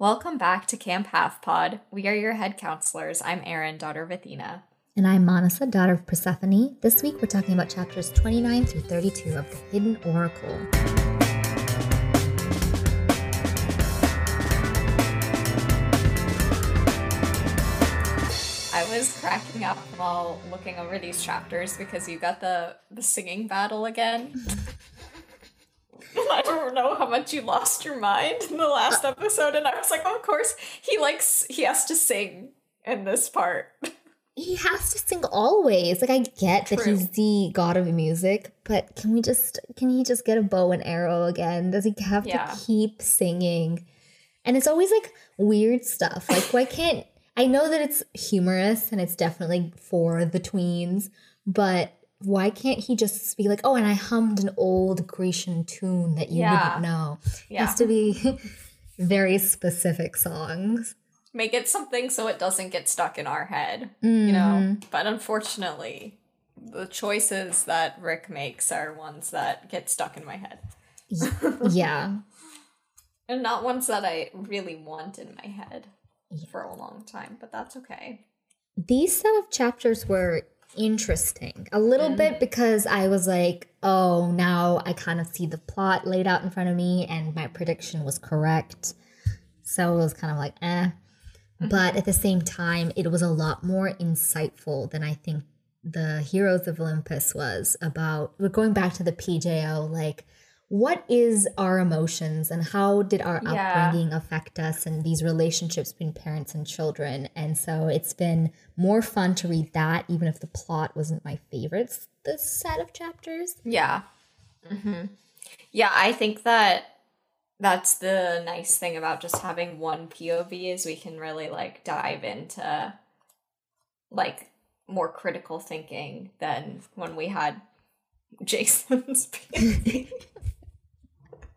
Welcome back to Camp Half Pod. We are your head counselors. I'm Erin, daughter of Athena. And I'm Manasa, daughter of Persephone. This week we're talking about chapters 29 through 32 of The Hidden Oracle. I was cracking up while looking over these chapters because you got the, the singing battle again. Don't know how much you lost your mind in the last uh, episode, and I was like, oh, of course, he likes he has to sing in this part. He has to sing always. Like I get that he's the god of music, but can we just can he just get a bow and arrow again? Does he have Yeah. to keep singing? And it's always like weird stuff. Like why can't I know that it's humorous and it's definitely for the tweens, but why can't he just be like, oh, and I hummed an old Grecian tune that you Yeah. wouldn't know? It Yeah. has to be very specific songs. Make it something so it doesn't get stuck in our head, you know? Mm-hmm. But unfortunately, the choices that Rick makes are ones that get stuck in my head. Yeah. And not ones that I really want in my head for a long time, but that's okay. these set of chapters were interesting a little bit because I was like, oh, now I kind of see the plot laid out in front of me, and my prediction was correct. So it was kind of like, eh. But at the same time, it was a lot more insightful than I think the Heroes of Olympus was about. We're going back to the PJO, like, what is our emotions and how did our Yeah. upbringing affect us and these relationships between parents and children? And so it's been more fun to read that, even if the plot wasn't my favorite this set of chapters. Yeah. hmm Yeah, I think that that's the nice thing about just having one POV is we can really like dive into like more critical thinking than when we had Jason's POV.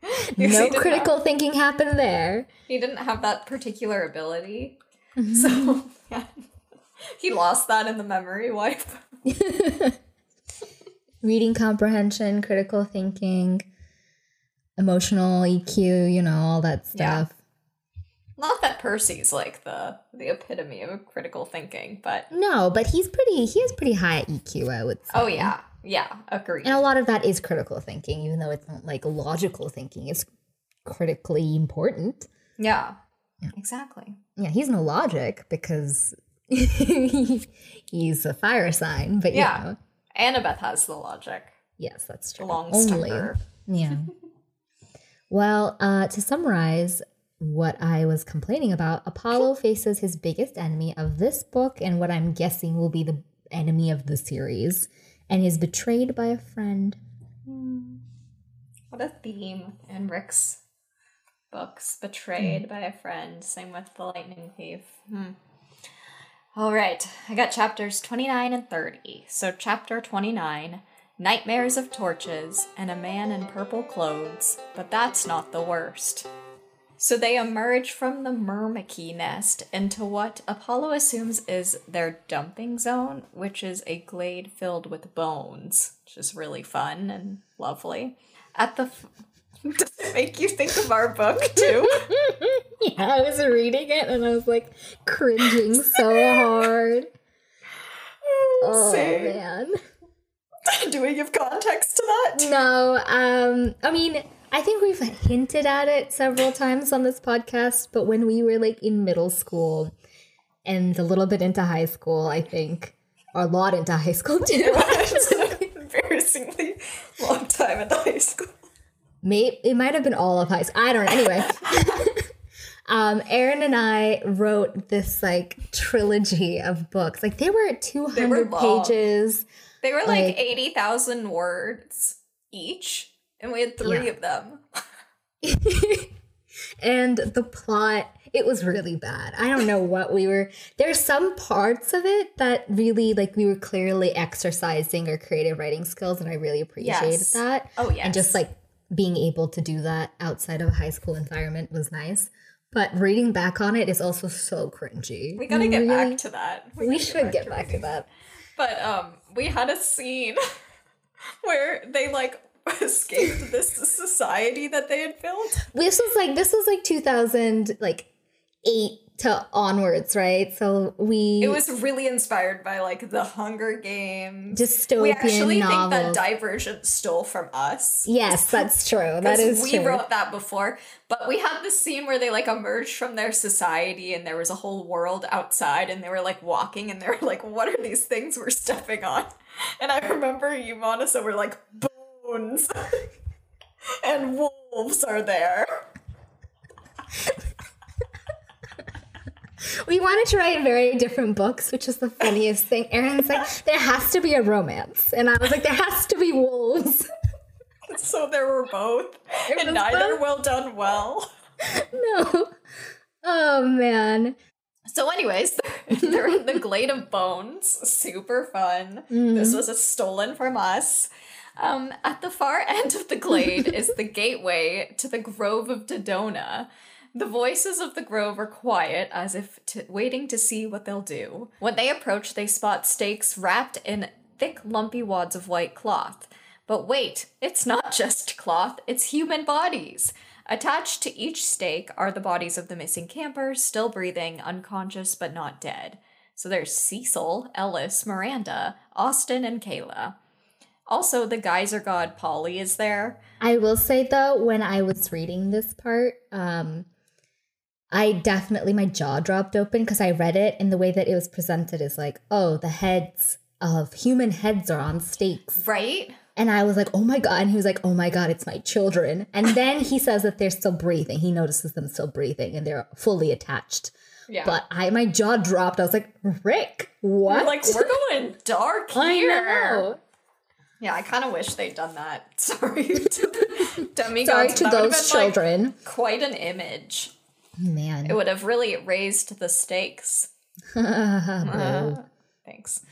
no critical thinking happened there. he didn't have that particular ability. Mm-hmm. So yeah. he lost that in the memory wipe. Reading comprehension, critical thinking, emotional EQ, you know, all that Yeah. stuff. Not that Percy's like the the epitome of critical thinking, but No, but he's pretty, he has pretty high EQ, I would oh, say. oh yeah, yeah, agree. And a lot of that is critical thinking, even though it's not like logical thinking. It's critically important. Yeah, exactly. Yeah, he's no logic because he's a fire sign, but Yeah. yeah. Annabeth has the logic, Yes, that's true. long Only. Yeah. well, uh, to summarize what I was complaining about, Apollo faces his biggest enemy of this book and what I'm guessing will be the enemy of the series, and is betrayed by a friend. What a theme in Rick's books. Betrayed by a friend. Same with the lightning thief. Hmm. All right, I got chapters 29 and 30. So, chapter 29 Nightmares of Torches and a Man in Purple Clothes, but that's not the worst. So, they emerge from the Myrmiki nest into what Apollo assumes is their dumping zone, which is a glade filled with bones, which is really fun and lovely. At the. F- Does it make you think of our book too? yeah, I was reading it and I was like cringing so hard. Oh Same. man. Do we give context to that? No, um, I mean, I think we've hinted at it several times on this podcast, but when we were like in middle school and a little bit into high school, I think, or a lot into high school too. Embarrassingly long time in high school. Maybe it might have been all of high school. I don't know. Anyway, um, Erin and I wrote this like trilogy of books. Like they were two hundred long. pages. They were like, Like- 80,000 words each, and we had three Yeah. of them. and the plot it was really bad i don't know what we were there's some parts of it that really like we were clearly exercising our creative writing skills and i really appreciated Yes. that Oh, yes. and just like being able to do that outside of a high school environment was nice but reading back on it is also so cringy We gotta get Really- back to that. we gotta should get to back to that But um, we had a scene where they like escaped this society that they had built. this was like this was like 2000 like eight to onwards, right? So we It was really inspired by like the Hunger Games. dystopian we actually novels. think that Divergent stole from us. yes, that's true. That is we true. wrote that before, but we had the scene where they like emerged from their society and there was a whole world outside and they were like walking and they were like, what are these things we're stepping on? And I remember you, Monica, were like, bones and wolves are there. we wanted to write very different books, which is the funniest thing. Erin's like, there has to be a romance, and I was like, there has to be wolves. So there were both, There and neither both? well done well. no. Oh man. So, anyways, they're in the Glade of Bones. Super fun. Mm-hmm. This was a stolen from us. Um, at the far end of the glade is the gateway to the Grove of Dodona. The voices of the grove are quiet, as if waiting to see what they'll do. When they approach, they spot stakes wrapped in thick, lumpy wads of white cloth. But wait, it's not just cloth, it's human bodies. Attached to each stake are the bodies of the missing campers, still breathing, unconscious but not dead. So there's Cecil, Ellis, Miranda, Austin, and Kayla. Also, the geyser god Paulie is there. I will say though, when I was reading this part, um, I definitely my jaw dropped open because I read it and the way that it was presented is like, oh, the heads of human heads are on stakes. Right? And I was like, oh my God. And he was like, oh my God, it's my children. And then he says that they're still breathing. He notices them still breathing and they're fully attached. Yeah. But I, my jaw dropped. I was like, Rick, what? like, we're going dark here. Yeah, I kind of wish they'd done that. Sorry to demigods. Sorry to those been, like, children. quite an image. Man. It would have really raised the stakes. Boo. Thanks.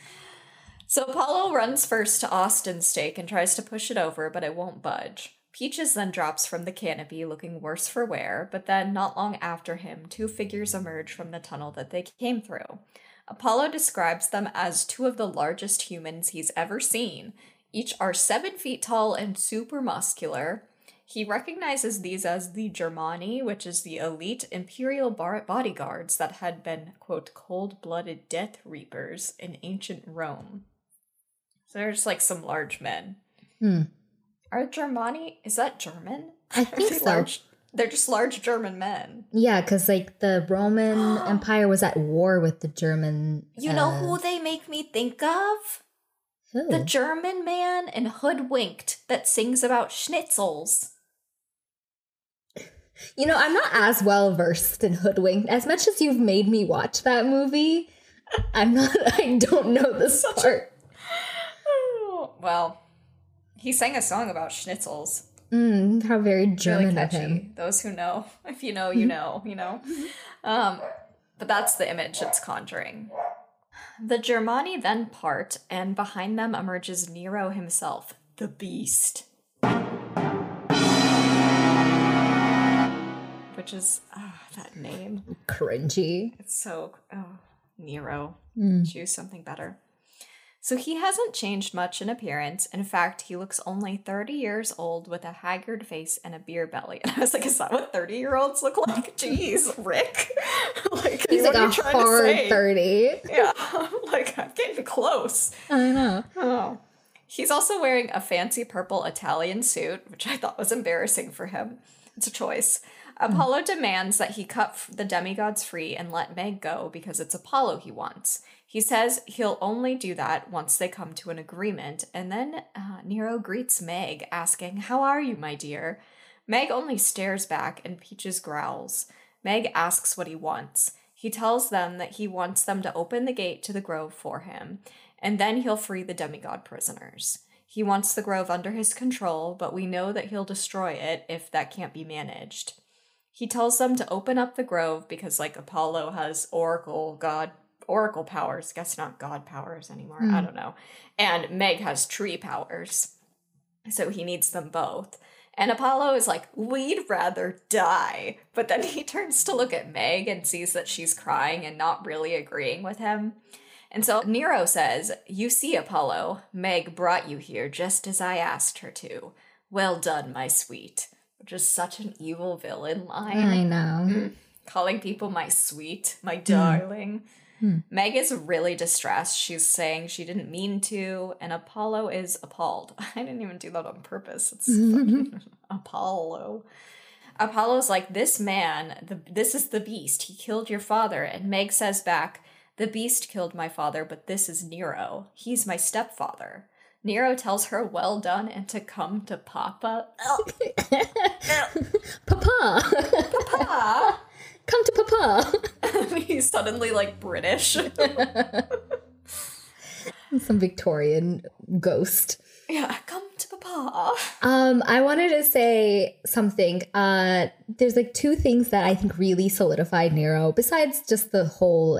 So Apollo runs first to Austin's stake and tries to push it over, but it won't budge. Peaches then drops from the canopy, looking worse for wear, but then, not long after him, two figures emerge from the tunnel that they came through. Apollo describes them as two of the largest humans he's ever seen. Each are seven feet tall and super muscular. He recognizes these as the Germani, which is the elite imperial bar- bodyguards that had been, quote, cold blooded death reapers in ancient Rome. So they're just like some large men. Hmm. Are Germani, is that German? I think they so. large- they're just large German men. Yeah, because like the Roman Empire was at war with the German. You know uh, who they make me think of? Who? The German man in Hoodwinked that sings about schnitzels. You know, I'm not as well versed in Hoodwinked. As much as you've made me watch that movie, I'm not. I don't know this part. Well, he sang a song about schnitzels. Mm, how very Really German of him. Those who know, if you know, you know, you know. Um, but that's the image it's conjuring. The Germani then part, and behind them emerges Nero himself, the beast. Which is, ah, that name. Cringy. It's so, oh, Nero. Mm. Choose something better. So he hasn't changed much in appearance. In fact, he looks only 30 years old with a haggard face and a beer belly. And I was like, is that what 30 year olds look like? Jeez, Rick. like, He's like a you trying to hard 30. Yeah, like I'm getting close. I know. Oh. He's also wearing a fancy purple Italian suit, which I thought was embarrassing for him. It's a choice. Hmm. Apollo demands that he cut the demigods free and let Meg go because it's Apollo he wants. He says he'll only do that once they come to an agreement, and then uh, Nero greets Meg, asking, How are you, my dear? Meg only stares back and Peaches growls. Meg asks what he wants. He tells them that he wants them to open the gate to the grove for him, and then he'll free the demigod prisoners. He wants the grove under his control, but we know that he'll destroy it if that can't be managed. He tells them to open up the grove because, like, Apollo has oracle god oracle powers. Guess not god powers anymore. I hmm. don't know. And Meg has tree powers, so he needs them both. And Apollo is like, we'd rather die. But then he turns to look at Meg and sees that she's crying and not really agreeing with him. And so Nero says, You see, Apollo, Meg brought you here just as I asked her to. Well done, my sweet. Which is such an evil villain line. I know. calling people my sweet, my hmm. darling. Hmm. Meg is really distressed. She's saying she didn't mean to, and Apollo is appalled. I didn't even do that on purpose. It's Apollo. Apollo's like, This man, the, this is the beast. He killed your father. And Meg says back, The beast killed my father, but this is Nero. He's my stepfather. Nero tells her, Well done, and to come to Papa. Papa, Papa! Come to Papa. He's suddenly like British. Some Victorian ghost. yeah, come to Papa. Um, I wanted to say something. Uh, there's like two things that I think really solidified Nero, besides just the whole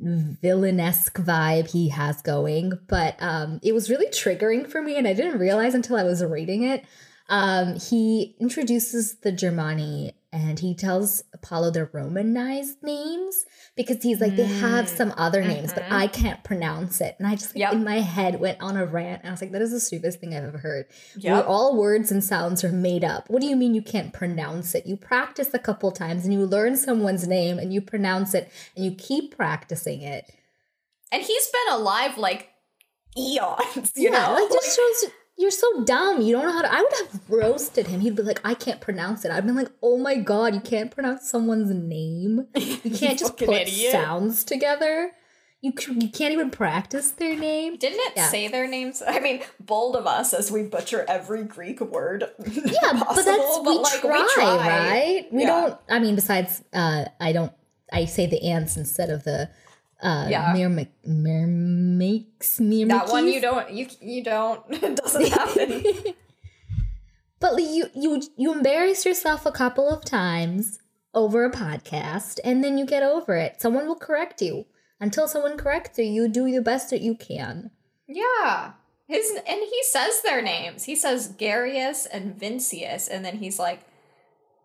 villainesque vibe he has going. But um, it was really triggering for me, and I didn't realize until I was reading it. Um, he introduces the Germani and he tells Apollo their Romanized names because he's like, they have mm. some other names, but mm-hmm. I can't pronounce it. And I just, like, Yep. in my head, went on a rant. And I was like, that is the stupidest thing I've ever heard. Where Yep. all words and sounds are made up. What do you mean you can't pronounce it? You practice a couple times and you learn someone's name and you pronounce it and you keep practicing it. And he's been alive like eons, you yeah, know? like just shows you're so dumb. You don't know how to. I would have roasted him. He'd be like, I can't pronounce it. I'd been like, oh my god, you can't pronounce someone's name. You can't just put idiot. sounds together. You you can't even practice their name. Didn't it Yeah. say their names? I mean, bold of us as we butcher every Greek word. Yeah, but that's we, try, right? We Yeah. don't. I mean, besides, uh, I don't. I say the ants instead of the uh, Yeah. Myrmic, Myrmix, Myrmices. That one you don't, you you don't, it doesn't happen. But you you you embarrass yourself a couple of times over a podcast, and then you get over it. Someone will correct you. Until someone corrects you, you do the best that you can. yeah. His and he says their names. He says Garius and Vincius, and then he's like,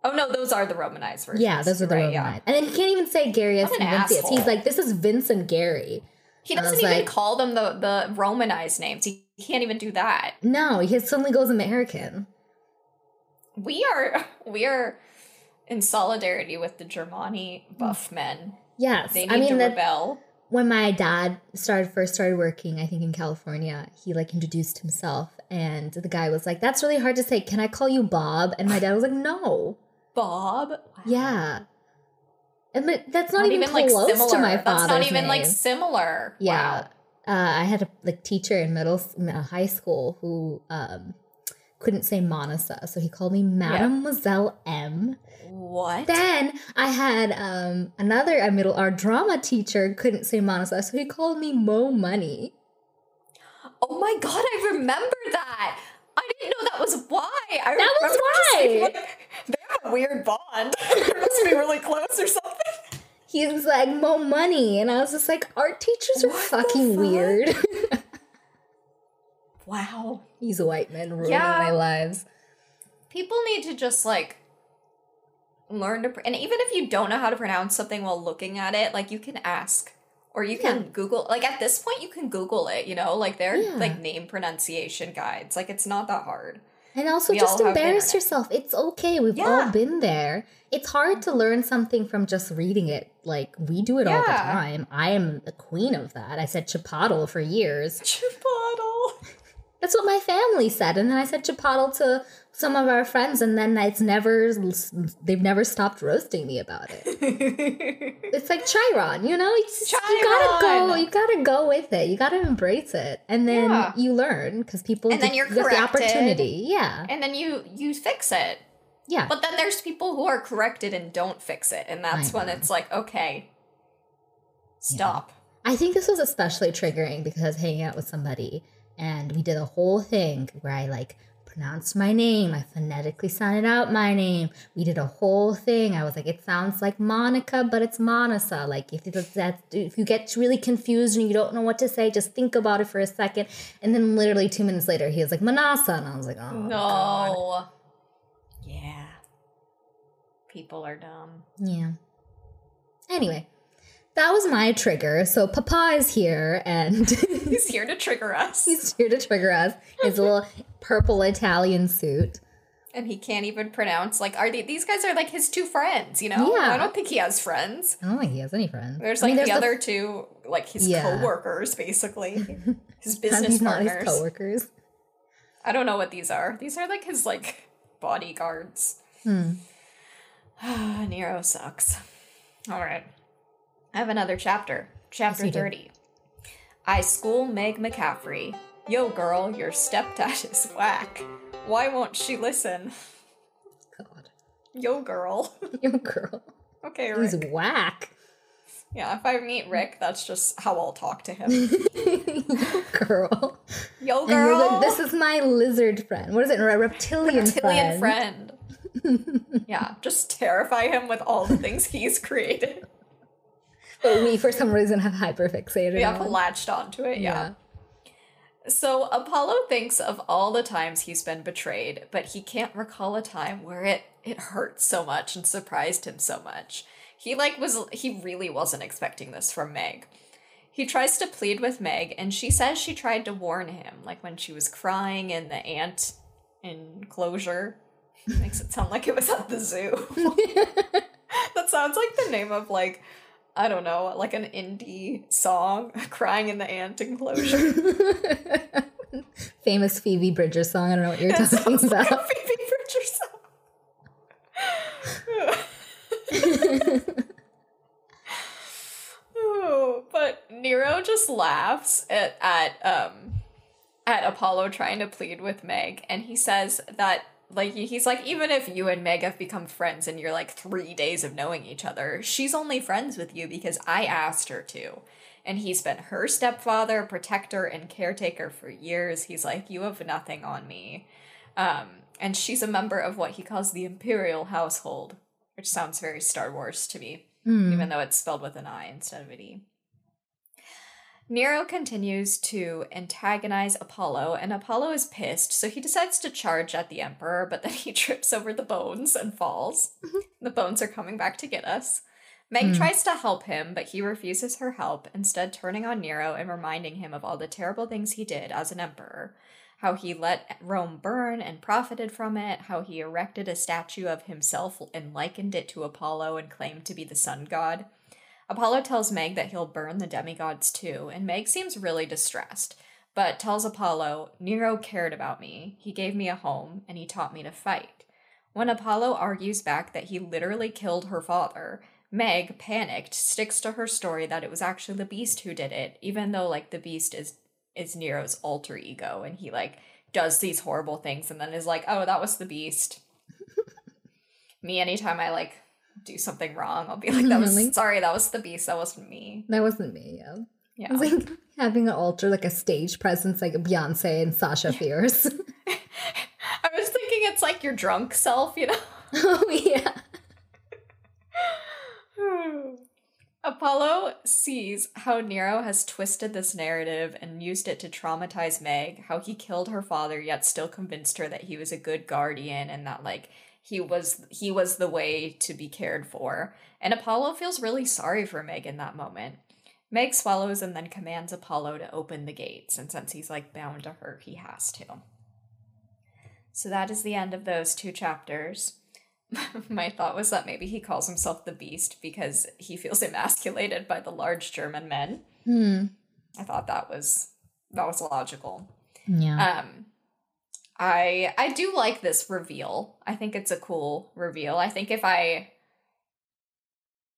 "Oh no, those are the Romanized versions." Yeah, those are the right, Romanized. yeah. And then he can't even say Garius and an Vincius. He's like, this is Vince and Gary. He doesn't even like- call them the the Romanized names. He can't even do that. No, he suddenly goes American. We are we are in solidarity with the Germani buff men. Yes, They need I mean to that rebel. when my dad started first started working, I think in California, he like introduced himself, and the guy was like, "That's really hard to say. Can I call you Bob?" And my dad was like, "No." Bob. Yeah. And but that's not, Not even, even like close similar. to my That's father's not even like similar. Yeah. Wow. Uh, I had a like teacher in middle uh, high school who um, couldn't say Monisa, so he called me Mademoiselle M. What? Then I had um, another a middle our drama teacher couldn't say Monisa, so he called me Mo Money. oh my god, I remember that. I didn't know that was why. I That was why. like, a weird bond. they must be really close or something. He was like Mo Money, and I was just like, art teachers are What fucking fuck? weird. Wow. He's a white man ruining Yeah. my lives. People need to just like learn to pr- and even if you don't know how to pronounce something while looking at it, like you can ask or you can Google like at this point you can Google it, you know, like they're Yeah. like name pronunciation guides. Like it's not that hard. And also We just all have the embarrass yourself. It's okay. We've all been there. It's hard to learn something from just reading it. Like we do it all the time. I am the queen of that. I said chipotle for years. Chipotle. That's what my family said. And then I said chipotle to some of our friends and then it's never they've never stopped roasting me about it. It's like Chiron, you know? It's just- you gotta go, you gotta go with it. You gotta embrace it. And then Yeah. you learn because people And then you're get the opportunity. Yeah. and then you you fix it. Yeah. But then there's people who are corrected and don't fix it, and that's when it's like, okay, stop. I think this was especially triggering because hanging out with somebody and we did a whole thing where I like pronounced my name. I phonetically sounded out my name. We did a whole thing. I was like, it sounds like Monica, but it's Monisa. Like if that if you get really confused and you don't know what to say, just think about it for a second. And then literally two minutes later, he was like Manasa, and I was like, oh no. God. Yeah. People are dumb. Yeah. Anyway, that was my trigger. So Papa is here and He's here to trigger us. He's here to trigger us. His little purple Italian suit. and he can't even pronounce like are they, these guys are like his two friends, you know? Yeah. I don't think he has friends. I don't think he has any friends. There's I like mean, the there's other two, like his Yeah. co-workers, basically, his business partners. his coworkers. I don't know what these are. These are like his like bodyguards. Hmm. Nero sucks. All right. I have another chapter. Chapter do. 30. I school Meg McCaffrey. Yo, girl, your stepdad is whack. Why won't she listen? God, Yo, girl. Yo, girl, okay, he's Rick. whack. Yeah, if I meet Rick, that's just how I'll talk to him. you girl. Yo, girl. like, this is my lizard friend. What is it? A reptilian, friend. Reptilian friend. friend. yeah, just terrify him with all the things he's created. But we, for some reason, have hyperfixated We have on. latched onto it, yeah. So Apollo thinks of all the times he's been betrayed, but he can't recall a time where it it hurt so much and surprised him so much. He like was he really wasn't expecting this from Meg. He tries to plead with Meg and she says she tried to warn him like when she was crying in the ant enclosure. Makes it sound like it was at the zoo. that sounds like the name of like I don't know, like an indie song, crying in the ant enclosure. Famous Phoebe Bridgers song. I don't know what you're It talking sounds like a about. Phoebe Bridgers song. Oh, but Nero just laughs at at um at Apollo trying to plead with Meg, and he says that like he's like even if you and Meg have become friends and you're like three days of knowing each other, she's only friends with you because I asked her to. And he's been her stepfather, protector, and caretaker for years. He's like, You have nothing on me. Um, and she's a member of what he calls the Imperial household, which sounds very Star Wars to me, Hmm. even though it's spelled with an I instead of an E. Nero continues to antagonize Apollo, and Apollo is pissed, so he decides to charge at the Emperor, but then he trips over the bones and falls. the bones are coming back to get us. Meg Hmm. tries to help him, but he refuses her help, instead, turning on Nero and reminding him of all the terrible things he did as an emperor. How he let Rome burn and profited from it, how he erected a statue of himself and likened it to Apollo and claimed to be the sun god. Apollo tells Meg that he'll burn the demigods too, and Meg seems really distressed, but tells Apollo, Nero cared about me, he gave me a home, and he taught me to fight. When Apollo argues back that he literally killed her father, Meg, panicked, sticks to her story that it was actually the beast who did it, even though like the beast is is Nero's alter ego and he like does these horrible things and then is like, "Oh, that was the beast." me anytime I like do something wrong, I'll be like, "That was Really? sorry, that was the beast, that wasn't me." That wasn't me. Yeah. Yeah. Was like having an altar, like a stage presence, like Beyonce and Sasha Fierce. I was thinking it's like your drunk self, you know. oh yeah. Apollo sees how Nero has twisted this narrative and used it to traumatize Meg, how he killed her father yet still convinced her that he was a good guardian and that like he was he was the way to be cared for. And Apollo feels really sorry for Meg in that moment. Meg swallows and then commands Apollo to open the gates, and since he's like bound to her, he has to. So that is the end of those two chapters. My thought was that maybe he calls himself the Beast because he feels emasculated by the large German men. Hmm. I thought that was that was logical. Yeah. Um I I do like this reveal. I think it's a cool reveal. I think if I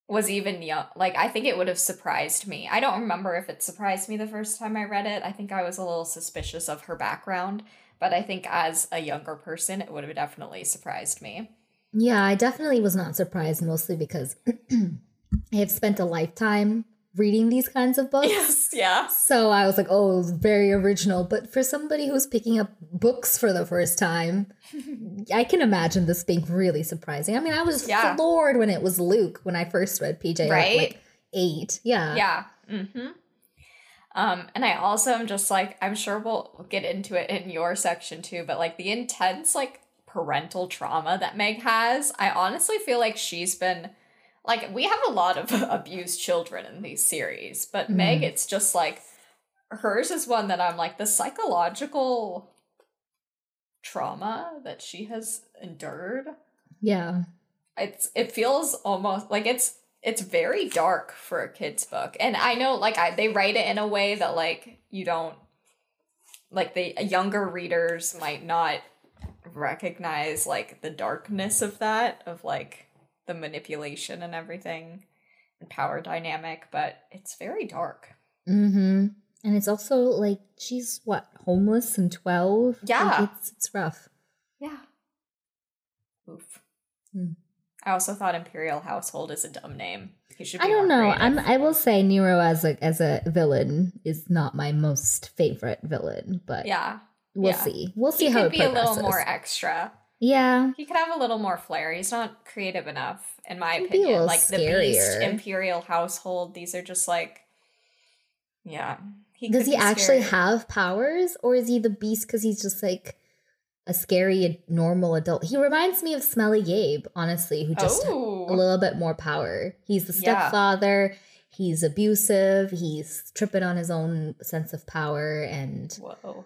was even young, like I think it would have surprised me. I don't remember if it surprised me the first time I read it. I think I was a little suspicious of her background, but I think as a younger person, it would have definitely surprised me. Yeah, I definitely was not surprised, mostly because I have spent a lifetime reading these kinds of books. Yes, yeah. So I was like, oh, very original. But for somebody who's picking up books for the first time, I can imagine this being really surprising. I mean, I was Yeah. floored when it was Luke when I first read PJ at Right? like eight. Yeah. Yeah. Mm-hmm. Um, and I also am just like, I'm sure we'll get into it in your section too, but like the intense like parental trauma that Meg has, I honestly feel like she's been like we have a lot of abused children in these series, but mm-hmm. Meg, it's just like hers is one that I'm like the psychological trauma that she has endured. Yeah. It's it feels almost like it's it's very dark for a kid's book. And I know like I they write it in a way that like you don't like the younger readers might not recognize like the darkness of that of like the manipulation and everything and power dynamic, but it's very dark. Mm-hmm. And it's also like she's what homeless and twelve. Yeah. Like, it's it's rough. Yeah. Oof. Hmm. I also thought Imperial Household is a dumb name. He should be I don't know. creative. I'm. I will say Nero as a as a villain is not my most favorite villain, but yeah. we'll yeah. see. We'll see He how could it be a little more extra. Yeah. He could have a little more flair. He's not creative enough, in my a opinion. Like the Beast. Imperial Household, these are just like, yeah. He Does he actually scary. have powers, or is he the beast because he's just like a scary normal adult? He reminds me of Smelly Gabe, honestly, who just Oh, a little bit more power. He's the Yeah. stepfather. He's abusive. He's tripping on his own sense of power, and whoa!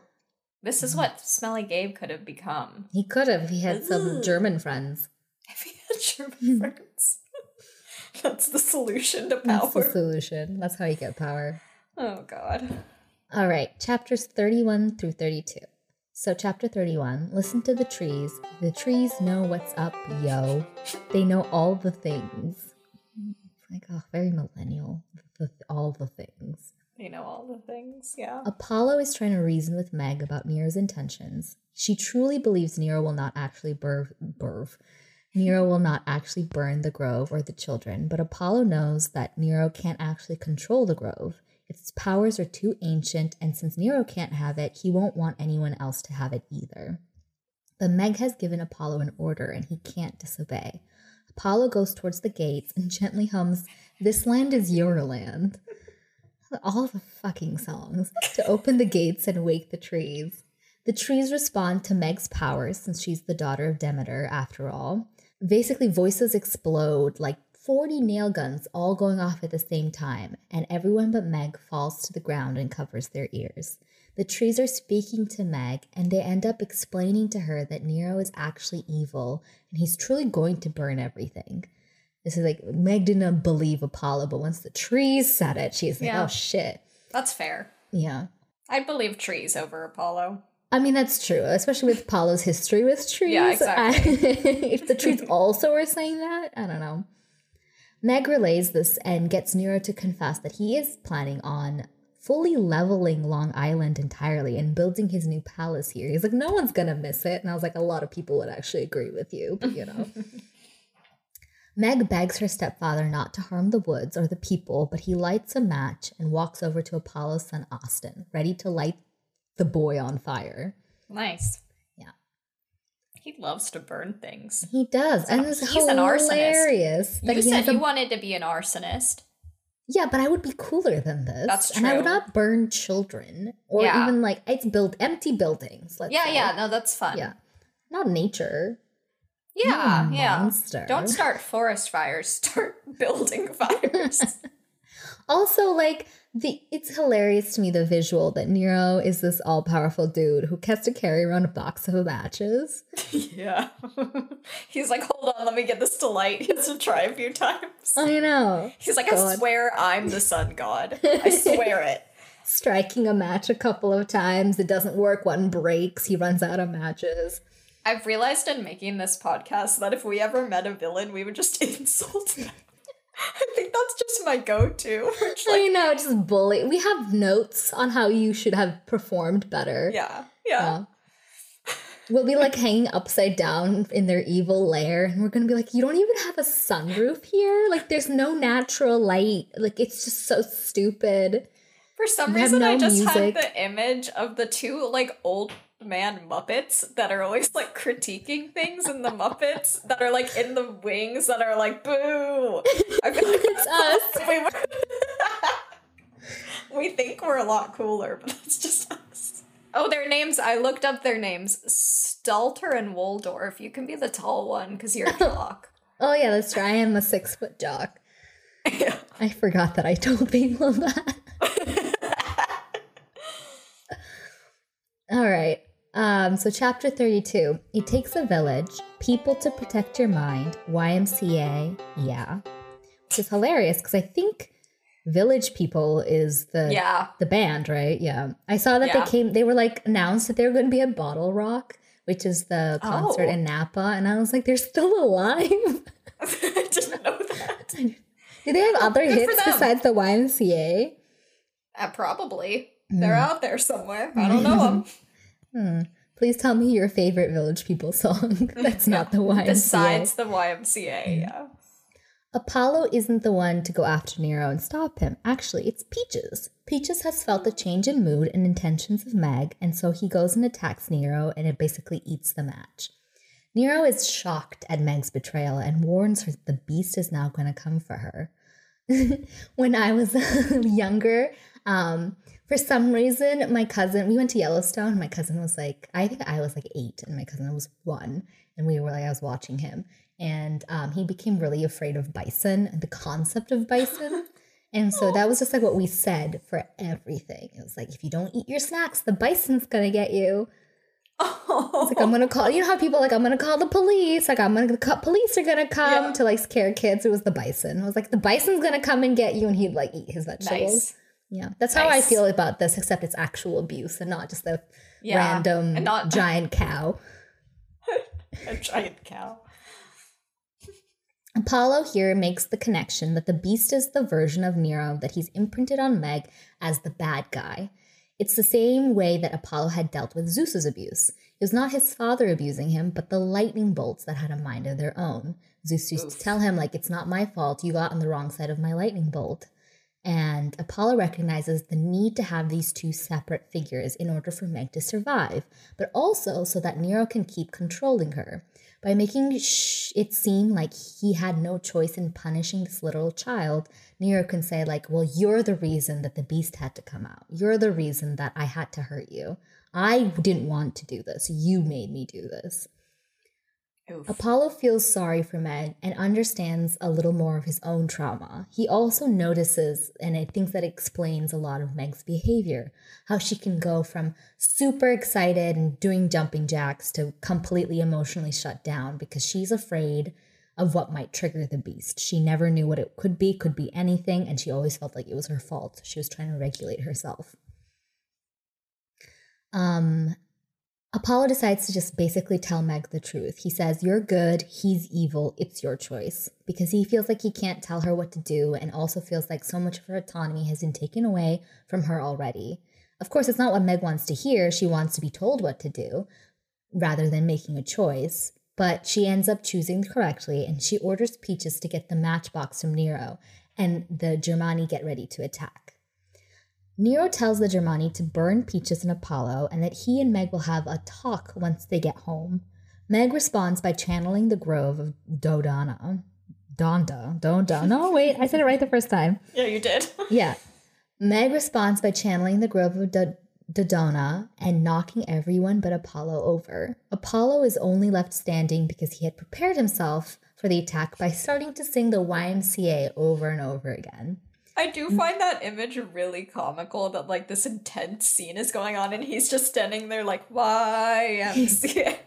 This Mm-hmm. is what Smelly Gabe could have become he could have he had some German friends. if he had German friends. That's the solution to Hmm. That's the power. solution. That's how you get power. Oh God. All right, chapters 31 through 32. So, chapter 31 listen to the trees. The trees know what's up, yo. They know all the things. It's like, oh, very millennial. The, all the things. They know all the things. Yeah. Apollo is trying to reason with Meg about Nero's intentions. She truly believes Nero will not actually burv, burv. Nero will not actually burn the grove or the children, but Apollo knows that Nero can't actually control the grove. Its powers are too ancient, and since Nero can't have it, he won't want anyone else to have it either. But Meg has given Apollo an order, and he can't disobey. Apollo goes towards the gates and gently hums, This land is your land all the fucking songs to open the gates and wake the trees. The trees respond to Meg's powers since she's the daughter of Demeter, after all. Basically, voices explode like 40 nail guns all going off at the same time, and everyone but Meg falls to the ground and covers their ears. The trees are speaking to Meg, and they end up explaining to her that Nero is actually evil and he's truly going to burn everything. This is like Meg didn't believe Apollo, but once the trees said it, she's like, Yeah. oh shit. That's fair. Yeah. I'd believe trees over Apollo. I mean, that's true, especially with Apollo's history with trees. Yeah, exactly. if the trees also are saying that, I don't know. Meg relays this and gets Nero to confess that he is planning on fully leveling Long Island entirely and building his new palace here. He's like, no one's gonna miss it. And I was like, a lot of people would actually agree with you, but you know. Meg begs her stepfather not to harm the woods or the people, but he lights a match and walks over to Apollo's son Austin, ready to light the boy on fire. Nice. Yeah. He loves to burn things. He does, and it's He's an arsonist. hilarious. that You he said has a- you wanted to be an arsonist. yeah, but I would be cooler than this. That's And I would not burn children or Yeah. even like it's build empty buildings. Let's Yeah, say. yeah, no, that's fun. yeah, not nature. Yeah, yeah. monster. Don't start forest fires. Start building fires. Also, like the it's hilarious to me the visual that Nero is this all powerful dude who has to carry around a box of matches. yeah. He's like, hold on, let me get this to light. He has to try a few times. I know. He's like, I swear I'm the sun god. I swear it. Striking a match a couple of times, it doesn't work. One breaks, he runs out of matches. I've realized in making this podcast that if we ever met a villain, we would just insult them. I think that's just my go-to. We're just I know, just bully. We have notes on how you should have performed better. yeah, yeah. Yeah. We'll be like hanging upside down in their evil lair, and we're gonna be like, "You don't even have a sunroof here. Like, there's no natural light. Like, it's just so stupid." For some reason, I just have music. the image of the two like old man Muppets that are always like critiquing things in the Muppets that are like in the wings that are like boo. I feel like It's us. we, were- we think we're a lot cooler, but that's just us. Oh, their names. I looked up their names. Statler and Waldorf. You can be the tall one because you're a jock. Oh yeah, that's true. I am a six foot jock. yeah. I forgot that I told people that. All right. Um, so chapter 32. It takes a village, people to protect your mind, YMCA, yeah. Which is hilarious because I think Village People is the Yeah. the band, right? Yeah. I saw that Yeah. they came they were like announced that they were going to be at BottleRock, which is the concert Oh. in Napa, and I was like, they're still alive. I didn't know that. Do they have other Good hits besides the YMCA? Uh, probably. They're out there somewhere. I don't know them. Hmm. Please tell me your favorite Village People song. That's not the YMCA. Besides the YMCA, yeah. Apollo isn't the one to go after Nero and stop him. Actually, it's Peaches. Peaches has felt the change in mood and intentions of Meg, and so he goes and attacks Nero, and it basically eats the match. Nero is shocked at Meg's betrayal and warns her that the beast is now going to come for her. when I was younger, um, for some reason, my cousin, we went to Yellowstone. My cousin was like, I think I was like eight, and my cousin was one. And we were like, I was watching him. And um, he became really afraid of bison and the concept of bison. And so that was just like what we said for everything. It was like, if you don't eat your snacks, the bison's gonna get you. Oh, It's Like, I'm gonna call, you know how people are like, I'm gonna call the police. Like, I'm gonna, the co- police are gonna come Yeah. to like scare kids. It was the bison. I was like, the bison's gonna come and get you. And he'd like eat his vegetables. nice. Yeah, that's how I feel about this, except it's actual abuse and not just a Yeah, random and not- giant cow. A giant cow. Apollo here makes the connection that the beast is the version of Nero that he's imprinted on Meg as the bad guy. It's the same way that Apollo had dealt with Zeus's abuse. It was not his father abusing him, but the lightning bolts that had a mind of their own. Zeus used to tell him, like, it's not my fault, you got on the wrong side of my lightning bolt. And Apollo recognizes the need to have these two separate figures in order for Meg to survive, but also so that Nero can keep controlling her. By making it seem like he had no choice in punishing this little child, Nero can say, like, well, you're the reason that the beast had to come out. You're the reason that I had to hurt you. I didn't want to do this. You made me do this. Oof. Apollo feels sorry for Meg and understands a little more of his own trauma. He also notices, and I think that explains a lot of Meg's behavior, how she can go from super excited and doing jumping jacks to completely emotionally shut down because she's afraid of what might trigger the beast. She never knew what it could be, could be anything, and she always felt like it was her fault. She was trying to regulate herself. Um, Apollo decides to just basically tell Meg the truth. He says, You're good, he's evil, it's your choice. Because he feels like he can't tell her what to do and also feels like so much of her autonomy has been taken away from her already. Of course, it's not what Meg wants to hear. She wants to be told what to do rather than making a choice. But she ends up choosing correctly and she orders Peaches to get the matchbox from Nero and the Germani get ready to attack. Nero tells the Germani to burn Peaches and Apollo and that he and Meg will have a talk once they get home. Meg responds by channeling the grove of Dodona. Donda. Donda. No, wait, I said it right the first time. Yeah, you did. Yeah. Meg responds by channeling the grove of Do- Dodona and knocking everyone but Apollo over. Apollo is only left standing because he had prepared himself for the attack by starting to sing the YMCA over and over again. I do mm. find that image really comical that like this intense scene is going on and he's just standing there like YMCA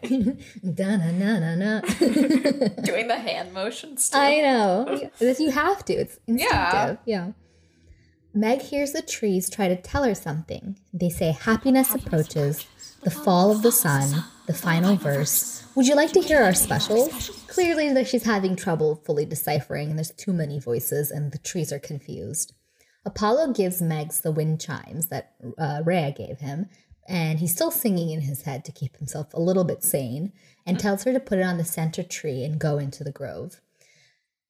Da-na-na-na-na. doing the hand motions too. I know. This you have to. It's instinctive. Yeah. Meg hears the trees try to tell her something. They say happiness approaches, the fall of the sun, the final verse. Would you like to hear our specials? Clearly that she's having trouble fully deciphering and there's too many voices and the trees are confused. Apollo gives Megs the wind chimes that uh, Rhea gave him, and he's still singing in his head to keep himself a little bit sane, and tells her to put it on the center tree and go into the grove.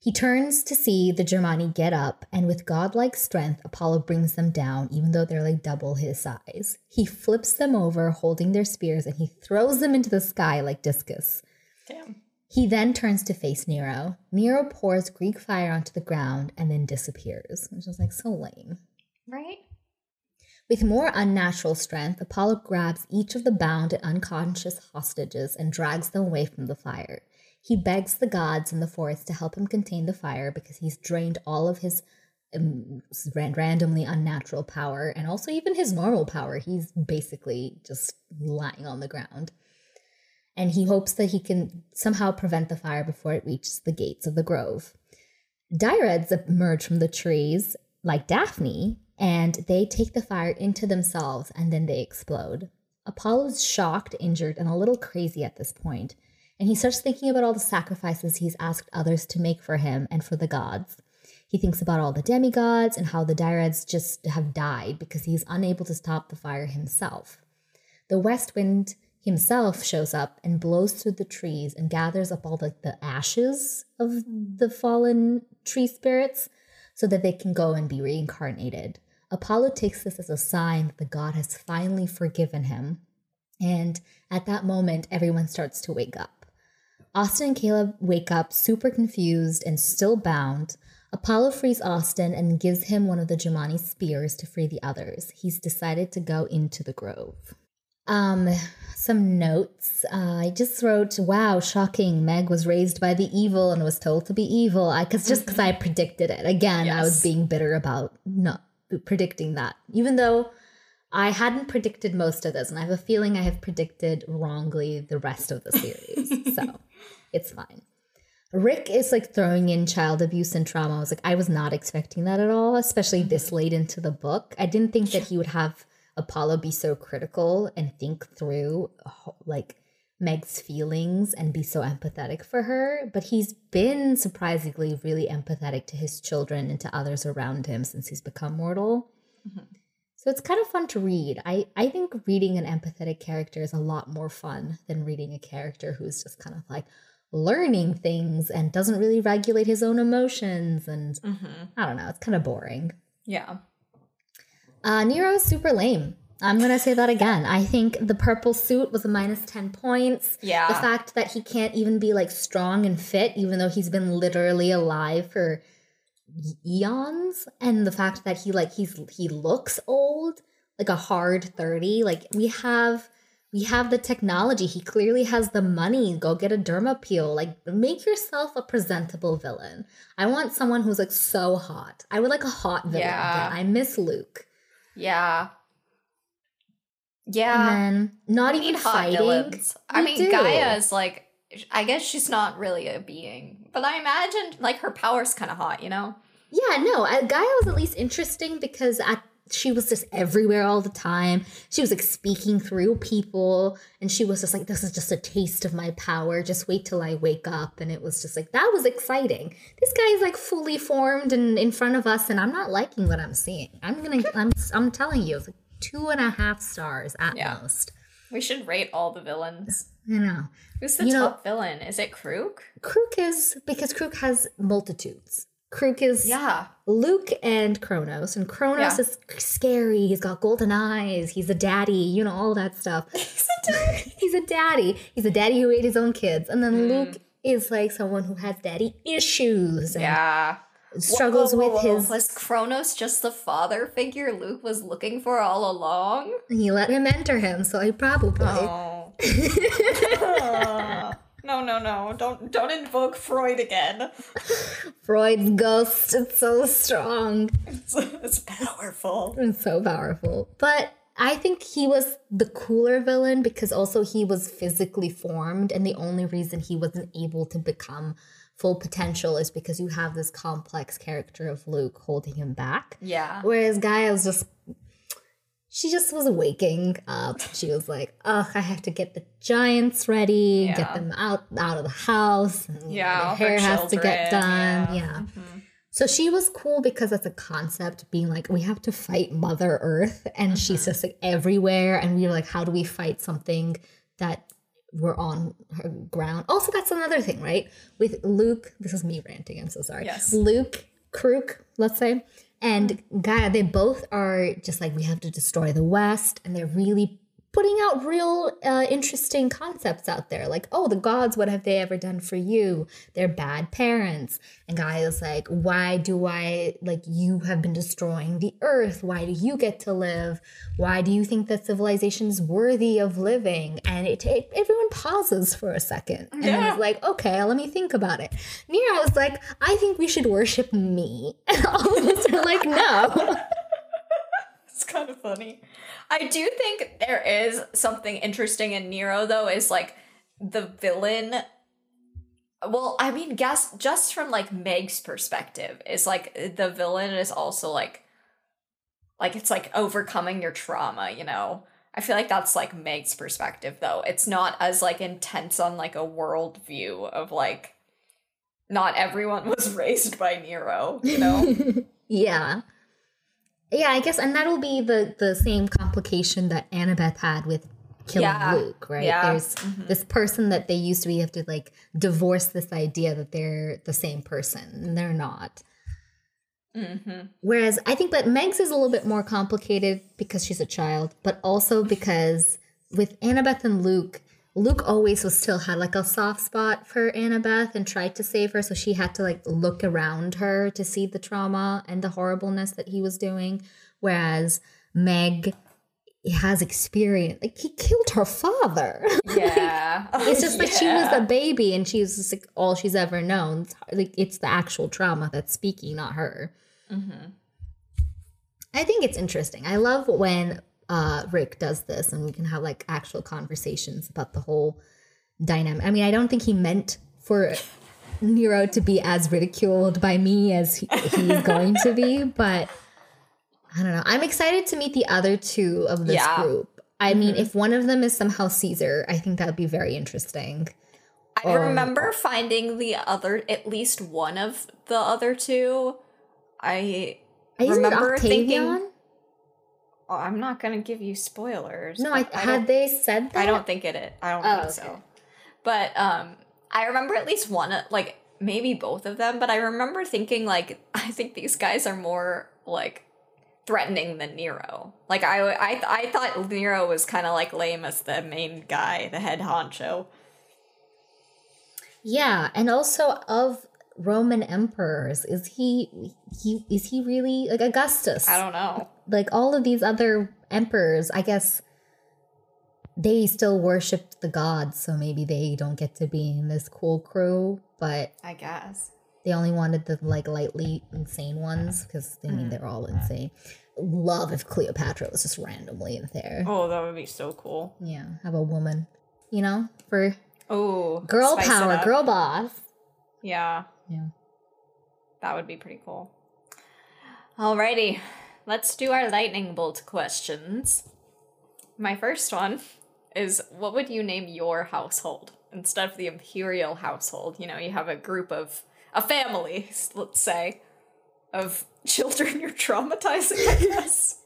He turns to see the Germani get up, and with godlike strength, Apollo brings them down, even though they're like double his size. He flips them over, holding their spears, and he throws them into the sky like discus. Damn. He then turns to face Nero. Nero pours Greek fire onto the ground and then disappears, which is like so lame. Right? With more unnatural strength, Apollo grabs each of the bound and unconscious hostages and drags them away from the fire. He begs the gods in the forest to help him contain the fire because he's drained all of his um, randomly unnatural power and also even his normal power. He's basically just lying on the ground. and he hopes that he can somehow prevent the fire before it reaches the gates of the grove. Dryads emerge from the trees, like Daphne, and they take the fire into themselves and then they explode. Apollo's shocked, injured, and a little crazy at this point, and he starts thinking about all the sacrifices he's asked others to make for him and for the gods. He thinks about all the demigods and how the Dryads just have died because he's unable to stop the fire himself. The west wind himself shows up and blows through the trees and gathers up all the, the ashes of the fallen tree spirits so that they can go and be reincarnated. Apollo takes this as a sign that the god has finally forgiven him. And at that moment, everyone starts to wake up. Austin and Caleb wake up super confused and still bound. Apollo frees Austin and gives him one of the Germani spears to free the others. He's decided to go into the grove. Um, some notes. Uh, I just wrote, "Wow, shocking! Meg was raised by the evil and was told to be evil." I cause just because I predicted it. Again, I was being bitter about not predicting that, even though I hadn't predicted most of this, and I have a feeling I have predicted wrongly the rest of the series. so it's fine. Rick is like throwing in child abuse and trauma. I was like, I was not expecting that at all, especially mm-hmm. this late into the book. I didn't think that he would have Apollo be so critical and think through like Meg's feelings and be so empathetic for her. But he's been surprisingly really empathetic to his children and to others around him since he's become mortal. Mm-hmm. So it's kind of fun to read. I, I think reading an empathetic character is a lot more fun than reading a character who's just kind of like learning things and doesn't really regulate his own emotions. And I don't know, it's kind of boring. Yeah. Uh, Nero is super lame. I'm going to say that again. I think the purple suit was a minus 10 points. Yeah. The fact that he can't even be like strong and fit, even though he's been literally alive for eons and the fact that he like he's he looks old like a hard 30 like we have we have the technology he clearly has the money go get a derma peel like make yourself a presentable villain i want someone who's like so hot i would like a hot villain Yeah. i miss luke Yeah. Yeah. not even fighting villains. I mean, do. Gaia is like, I guess she's not really a being, but I imagine like her power's kind of hot, you know? Yeah, no, uh, Gaia was at least interesting because at, she was just everywhere all the time. She was like speaking through people, and she was just like, "This is just a taste of my power. Just wait till I wake up." And it was just like that was exciting. This guy is like fully formed and in front of us, and I'm not liking what I'm seeing. I'm gonna, I'm, I'm telling you, it's like two and a half stars at Yeah. most. We should rate all the villains. You know, Who's the You know- top villain? Is it Krook? Krook is because Krook has multitudes. Krook is Yeah. Luke and Kronos, and Kronos Yeah. is scary. He's got golden eyes. He's a daddy, you know, all that stuff. He's a daddy. He's a daddy who ate his own kids. And then hmm. Luke is like someone who has daddy issues and Yeah. struggles Whoa, whoa, with whoa. his. Was Kronos just the father figure Luke was looking for all along? He let him enter him, so he probably. Oh. no, no, no. Don't don't invoke Freud again. Freud's ghost. It's so strong. It's, it's powerful. It's so powerful. But I think he was the cooler villain because also he was physically formed, and the only reason he wasn't able to become full potential is because you have this complex character of Luke holding him back. Yeah. Whereas Gaia was just she just was waking up. She was like, "Ugh, I have to get the giants ready, get them out out of the house. And, know, Yeah, the her hair has to get done. yeah. Yeah. Mhm. So she was cool because as a concept, being like, we have to fight Mother Earth, and she's just like everywhere, and we were like, how do we fight something that we're on her ground? Also, that's another thing, right? With Luke, this is me ranting. I'm so sorry. Yes. Luke, Krook, let's say, and mm. Gaia, they both are just like we have to destroy the West, and they're really putting out real uh, interesting concepts out there like oh the gods what have they ever done for you? They're bad parents. And Gaia is like why do i like you have been destroying the earth? Why do you get to live? Why do you think that civilization is worthy of living? And it, it everyone pauses for a second and Yeah. it's like okay let me think about it. Nero was like i think we should worship me. And all of us are like no It's kind of funny. I do think there is something interesting in Nero, though, is like the villain well, I mean, guess just from like Meg's perspective, is like the villain is also like like it's like overcoming your trauma, you know. I feel like that's like Meg's perspective though. It's not as like intense on like a world view of like not everyone was raised by Nero, you know? yeah. Yeah, I guess and that'll be the the same complication that Annabeth had with killing Yeah. Luke, right? Yeah. There's Mhm. this person that they used to be have to like divorce this idea that they're the same person and they're not. Mhm. Whereas I think that Meg's is a little bit more complicated because she's a child, but also because with Annabeth and Luke, Luke always was still had like a soft spot for Annabeth and tried to save her, so she had to like look around her to see the trauma and the horribleness that he was doing. Whereas Meg has experience, like he killed her father. Yeah. It's just like she was a baby and she's just like all she's ever known. It's like it's the actual trauma that's speaking, not her. Mhm. I think it's interesting. I love when uh Rick does this and we can have like actual conversations about the whole dynamic. I mean, I don't think he meant for Nero to be as ridiculed by me as he, he's going to be, but I don't know. I'm excited to meet the other two of this Yeah. group. I mean, if one of them is somehow Caesar, I think that would be very interesting. I Or- remember finding the other, at least one of the other two. I Isn't remember thinking. Octavian? Oh, I'm not gonna give you spoilers. No, I, I had they said that? I don't think it. I don't Oh, think okay. so. But um, I remember at least one, like maybe both of them. But I remember thinking like I think these guys are more like threatening than Nero. Like I, I, I thought Nero was kind of like lame as the main guy, the head honcho. Yeah, and also of Roman emperors, is he he is he really like Augustus? I don't know. like all of these other emperors, I guess they still worshipped the gods, so maybe they don't get to be in this cool crew, but I guess. they only wanted the like lightly insane ones because I mean mm. they're all insane. Love if Cleopatra was just randomly in there. Oh, that would be so cool. Yeah, have a woman, you know, for Oh, girl power, girl boss. Yeah, Yeah. that would be pretty cool. Alrighty, let's do our lightning bolt questions. My first one is what would you name your household instead of the imperial household? You know, you have a group of a family, let's say, of children you're traumatizing, I guess.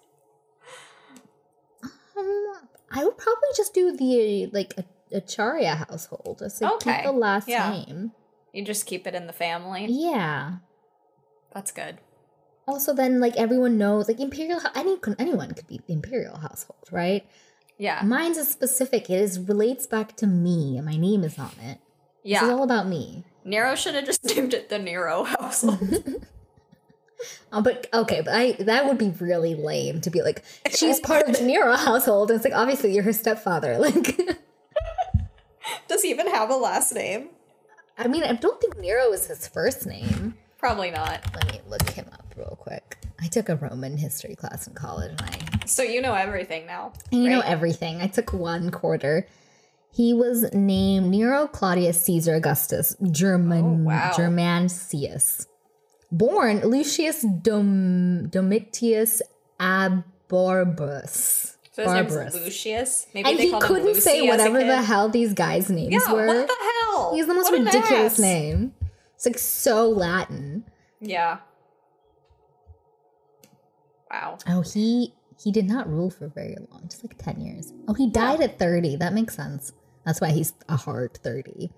Um, I would probably just do the like a, Acharya household. Just like Okay, keep the last yeah. name. You just keep it in the family. Yeah. That's good. Also, then like everyone knows, like imperial. Any anyone could be the imperial household, right? Yeah. Mine's is specific. It is relates back to me, and my name is on it. Yeah. all about me. Nero should have just named it the Nero household. Uh, but okay, but I that would be really lame to be like she's part of the Nero household. And it's like obviously you're her stepfather. Like, Does he even have a last name? I mean, I don't think Nero is his first name. Probably not. Let me look him up real quick. I took a Roman history class in college, and I So you know everything now. and you know everything. I took one quarter. He was named Nero Claudius Caesar Augustus Germanicus Oh, wow. Born Lucius Dom, Domitius Aborbus. So his name's Lucius. Maybe And they he called couldn't him Lucy say whatever the hell these guys' names Yeah, were. what the hell? He's the most What ridiculous name. It's like so Latin. Yeah. Wow. Oh, he he did not rule for very long, just like ten years. Oh, he died at thirty. That makes sense. That's why he's a hard thirty.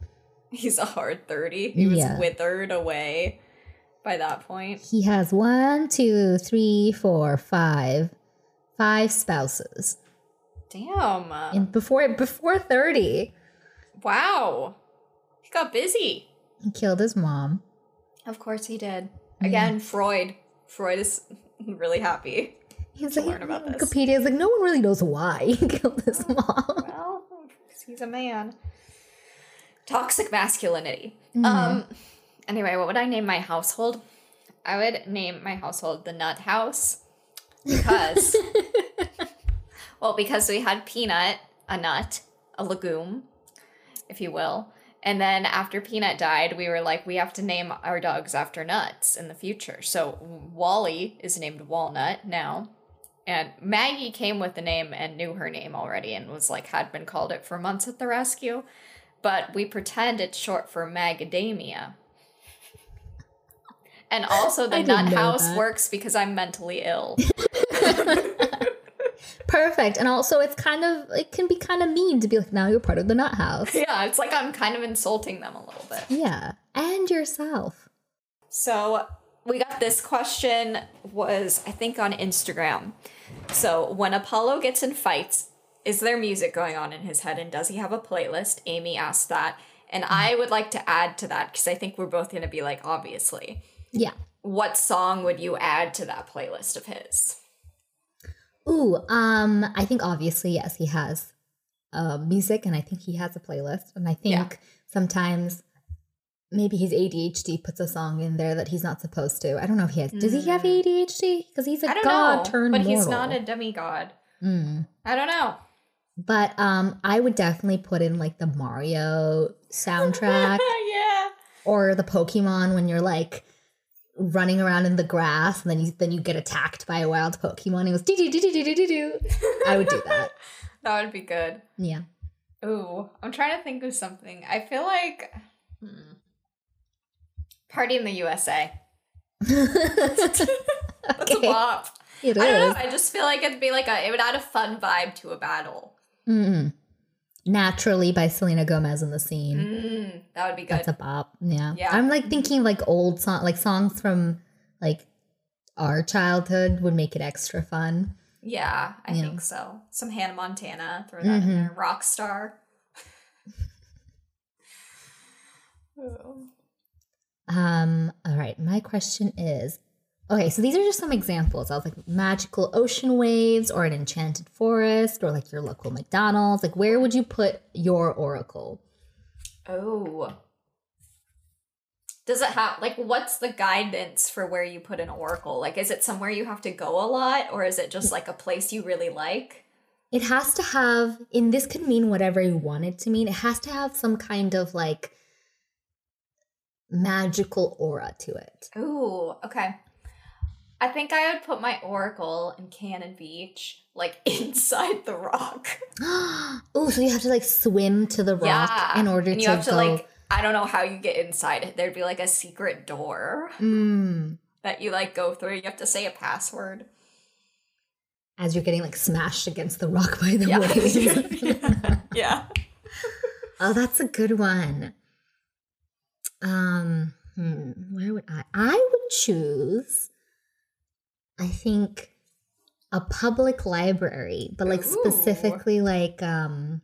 He's a hard 30. He was Yeah. withered away by that point. He has one, two, three, four, five, five spouses. Damn. And before before thirty, wow. He got busy. he killed his mom. Of course he did. Again, Freud. Freud is really happy. He's To like learn about this. Wikipedia is like no one really knows why he killed his mom. Well, he's a man. Toxic masculinity. Mm-hmm. Um. Anyway, what would I name my household? I would name my household the Nut House because, well, because we had peanut, a nut, a legume, if you will. And then after Peanut died, we were like, we have to name our dogs after nuts in the future. So Wally is named Walnut now. And Maggie came with the name and knew her name already and was like, had been called it for months at the rescue. But we pretend it's short for Macadamia. And also, the nut house that. works because I'm mentally ill. Perfect. And also, it's kind of, it can be kind of mean to be like, now you're part of the nut house. yeah, it's like I'm kind of insulting them a little bit. Yeah. And yourself. So we got this question was I think on Instagram. So when Apollo gets in fights, is there music going on in his head and does he have a playlist? Amy asked that. And mm-hmm. I would like to add to that because I think we're both going to be like obviously. Yeah. What song would you add to that playlist of his? Ooh, um, I think obviously, yes, he has uh, music and I think he has a playlist. And I think Yeah. sometimes maybe his ADHD puts a song in there that he's not supposed to. I don't know if he has. Does he have ADHD? Because he's a Mm. God know, turned but mortal. he's not a demigod. Mm. I don't know. But um, I would definitely put in like the Mario soundtrack yeah. or the Pokemon when you're like running around in the grass and then you then you get attacked by a wild Pokemon. and It was do do do do do do do. I would do that. That would be good. Yeah. Ooh, I'm trying to think of something. I feel like hmm. Party in the USA. That's a bop. It I don't know. I just feel like it'd be like a. It would add a fun vibe to a battle. Mm-mm. Naturally by Selena Gomez in the scene. Mm, that would be good. That's a bop. Yeah. Yeah. I'm like thinking like old song like songs from like our childhood would make it extra fun. yeah, I Yeah. think so. Some Hannah Montana. Throw that in Mhm. there. Rockstar. Ooh. Um, all right, my question is okay, so these are just some examples. I was like magical ocean waves or an enchanted forest or like your local McDonald's. Like where would you put your oracle? Oh. Does it have like what's the guidance for where you put an oracle? Like is it somewhere you have to go a lot or is it just like a place you really like? It has to have and this could mean whatever you want it to mean. It has to have some kind of like magical aura to it. Ooh, okay. I think I would put my oracle in Cannon Beach, like inside the rock. oh, so you have to like swim to the rock yeah. in order and to you have to go. like I don't know how you get inside it. There'd be like a secret door Mm. that you like go through. You have to say a password. as you're getting like smashed against the rock by the Yeah. waves. yeah. oh, that's a good one. Um, hmm, where would I? I would choose. I think a public library, but like Ooh. specifically like um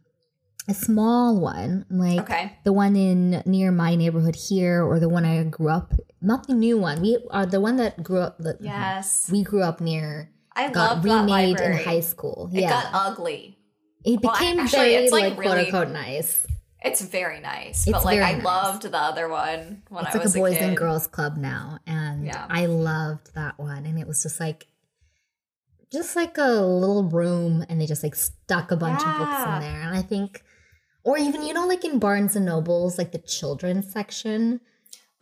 a small one, like Okay. the one in near my neighborhood here, or the one I grew up. Not the new one. We are the one that grew up. That Yes. we grew up near. I Got love that remade in high school. It yeah, got ugly. it Well, became actually, very like, like, quote unquote nice. It's very nice, It's but like I nice. loved the other one when it's I like a was boys kid. and girls club now and Yeah. i loved that one and it was just like just like a little room and they just like stuck a bunch of books in there and i think or even you know like in barnes and nobles like the children's section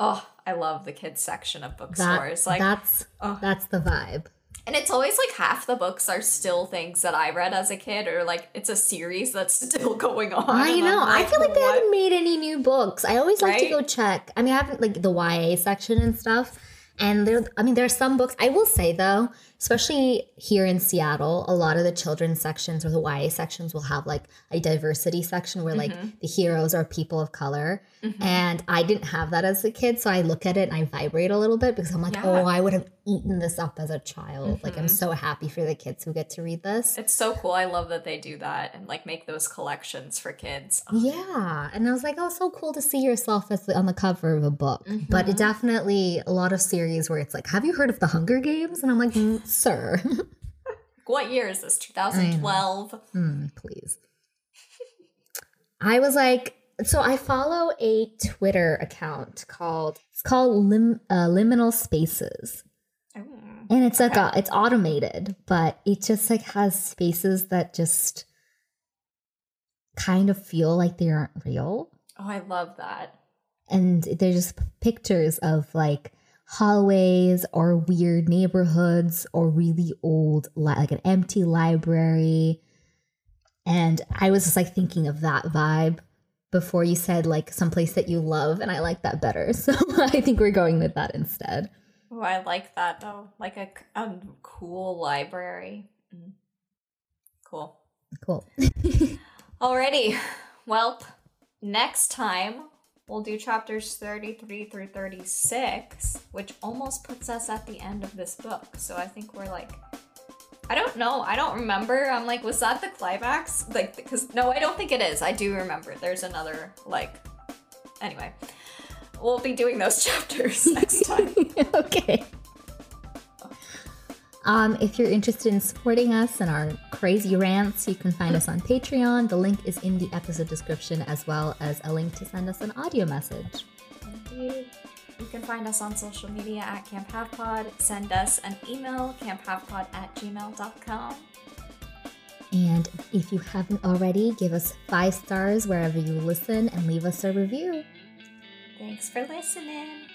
Oh, I love the kids section of that, bookstores. Like, that's oh. that's the vibe and it's always like half the books are still things that I read as a kid, or like it's a series that's still going on. I know. I'm I feel like they haven't made any new books. I always like to go check. I mean, I haven't like the YA section and stuff. And there, I mean, there are some books. I will say though, especially here in Seattle, a lot of the children's sections or the YA sections will have like a diversity section where like mm-hmm. the heroes are people of color. Mm-hmm. And I didn't have that as a kid, so I look at it and I vibrate a little bit because I'm like, Yeah. oh, I would have eaten this up as a child. Like, I'm mm-hmm. so happy for the kids who get to read this. It's so cool. I love that they do that and like make those collections for kids. Oh. Yeah, and I was like, oh, so cool to see yourself as the, on the cover of a book. But it definitely a lot of series where it's like, have you heard of the Hunger Games? And I'm like, mm, sir, What year is this? 2012. Hmm, please. I was like, so I follow a Twitter account called it's called Lim, uh, Liminal Spaces. Ooh. and it's like a, it's automated but it just like has spaces that just kind of feel like they aren't real Oh, I love that. And they're just pictures of like hallways or weird neighborhoods or really old, like an empty library. And I was just like thinking of that vibe before you said like someplace that you love, and I like that better. So I think we're going with that instead. Oh, I like that though. Like a, a cool library. Mm. Cool. Cool. Alrighty. Well, next time we'll do chapters 33 through 36, which almost puts us at the end of this book. So I think we're like I don't know. I don't remember. I'm like, was that the climax? Like, because no, I don't think it is. I do remember. There's another like. Anyway, we'll be doing those chapters next time. okay. Um, if you're interested in supporting us and our crazy rants, you can find us on Patreon. The link is in the episode description, as well as a link to send us an audio message. Indeed. You can find us on social media at Camp Half Pod. Send us an email, camphalfpod at gmail.com. And if you haven't already, give us five stars wherever you listen and leave us a review. Thanks for listening.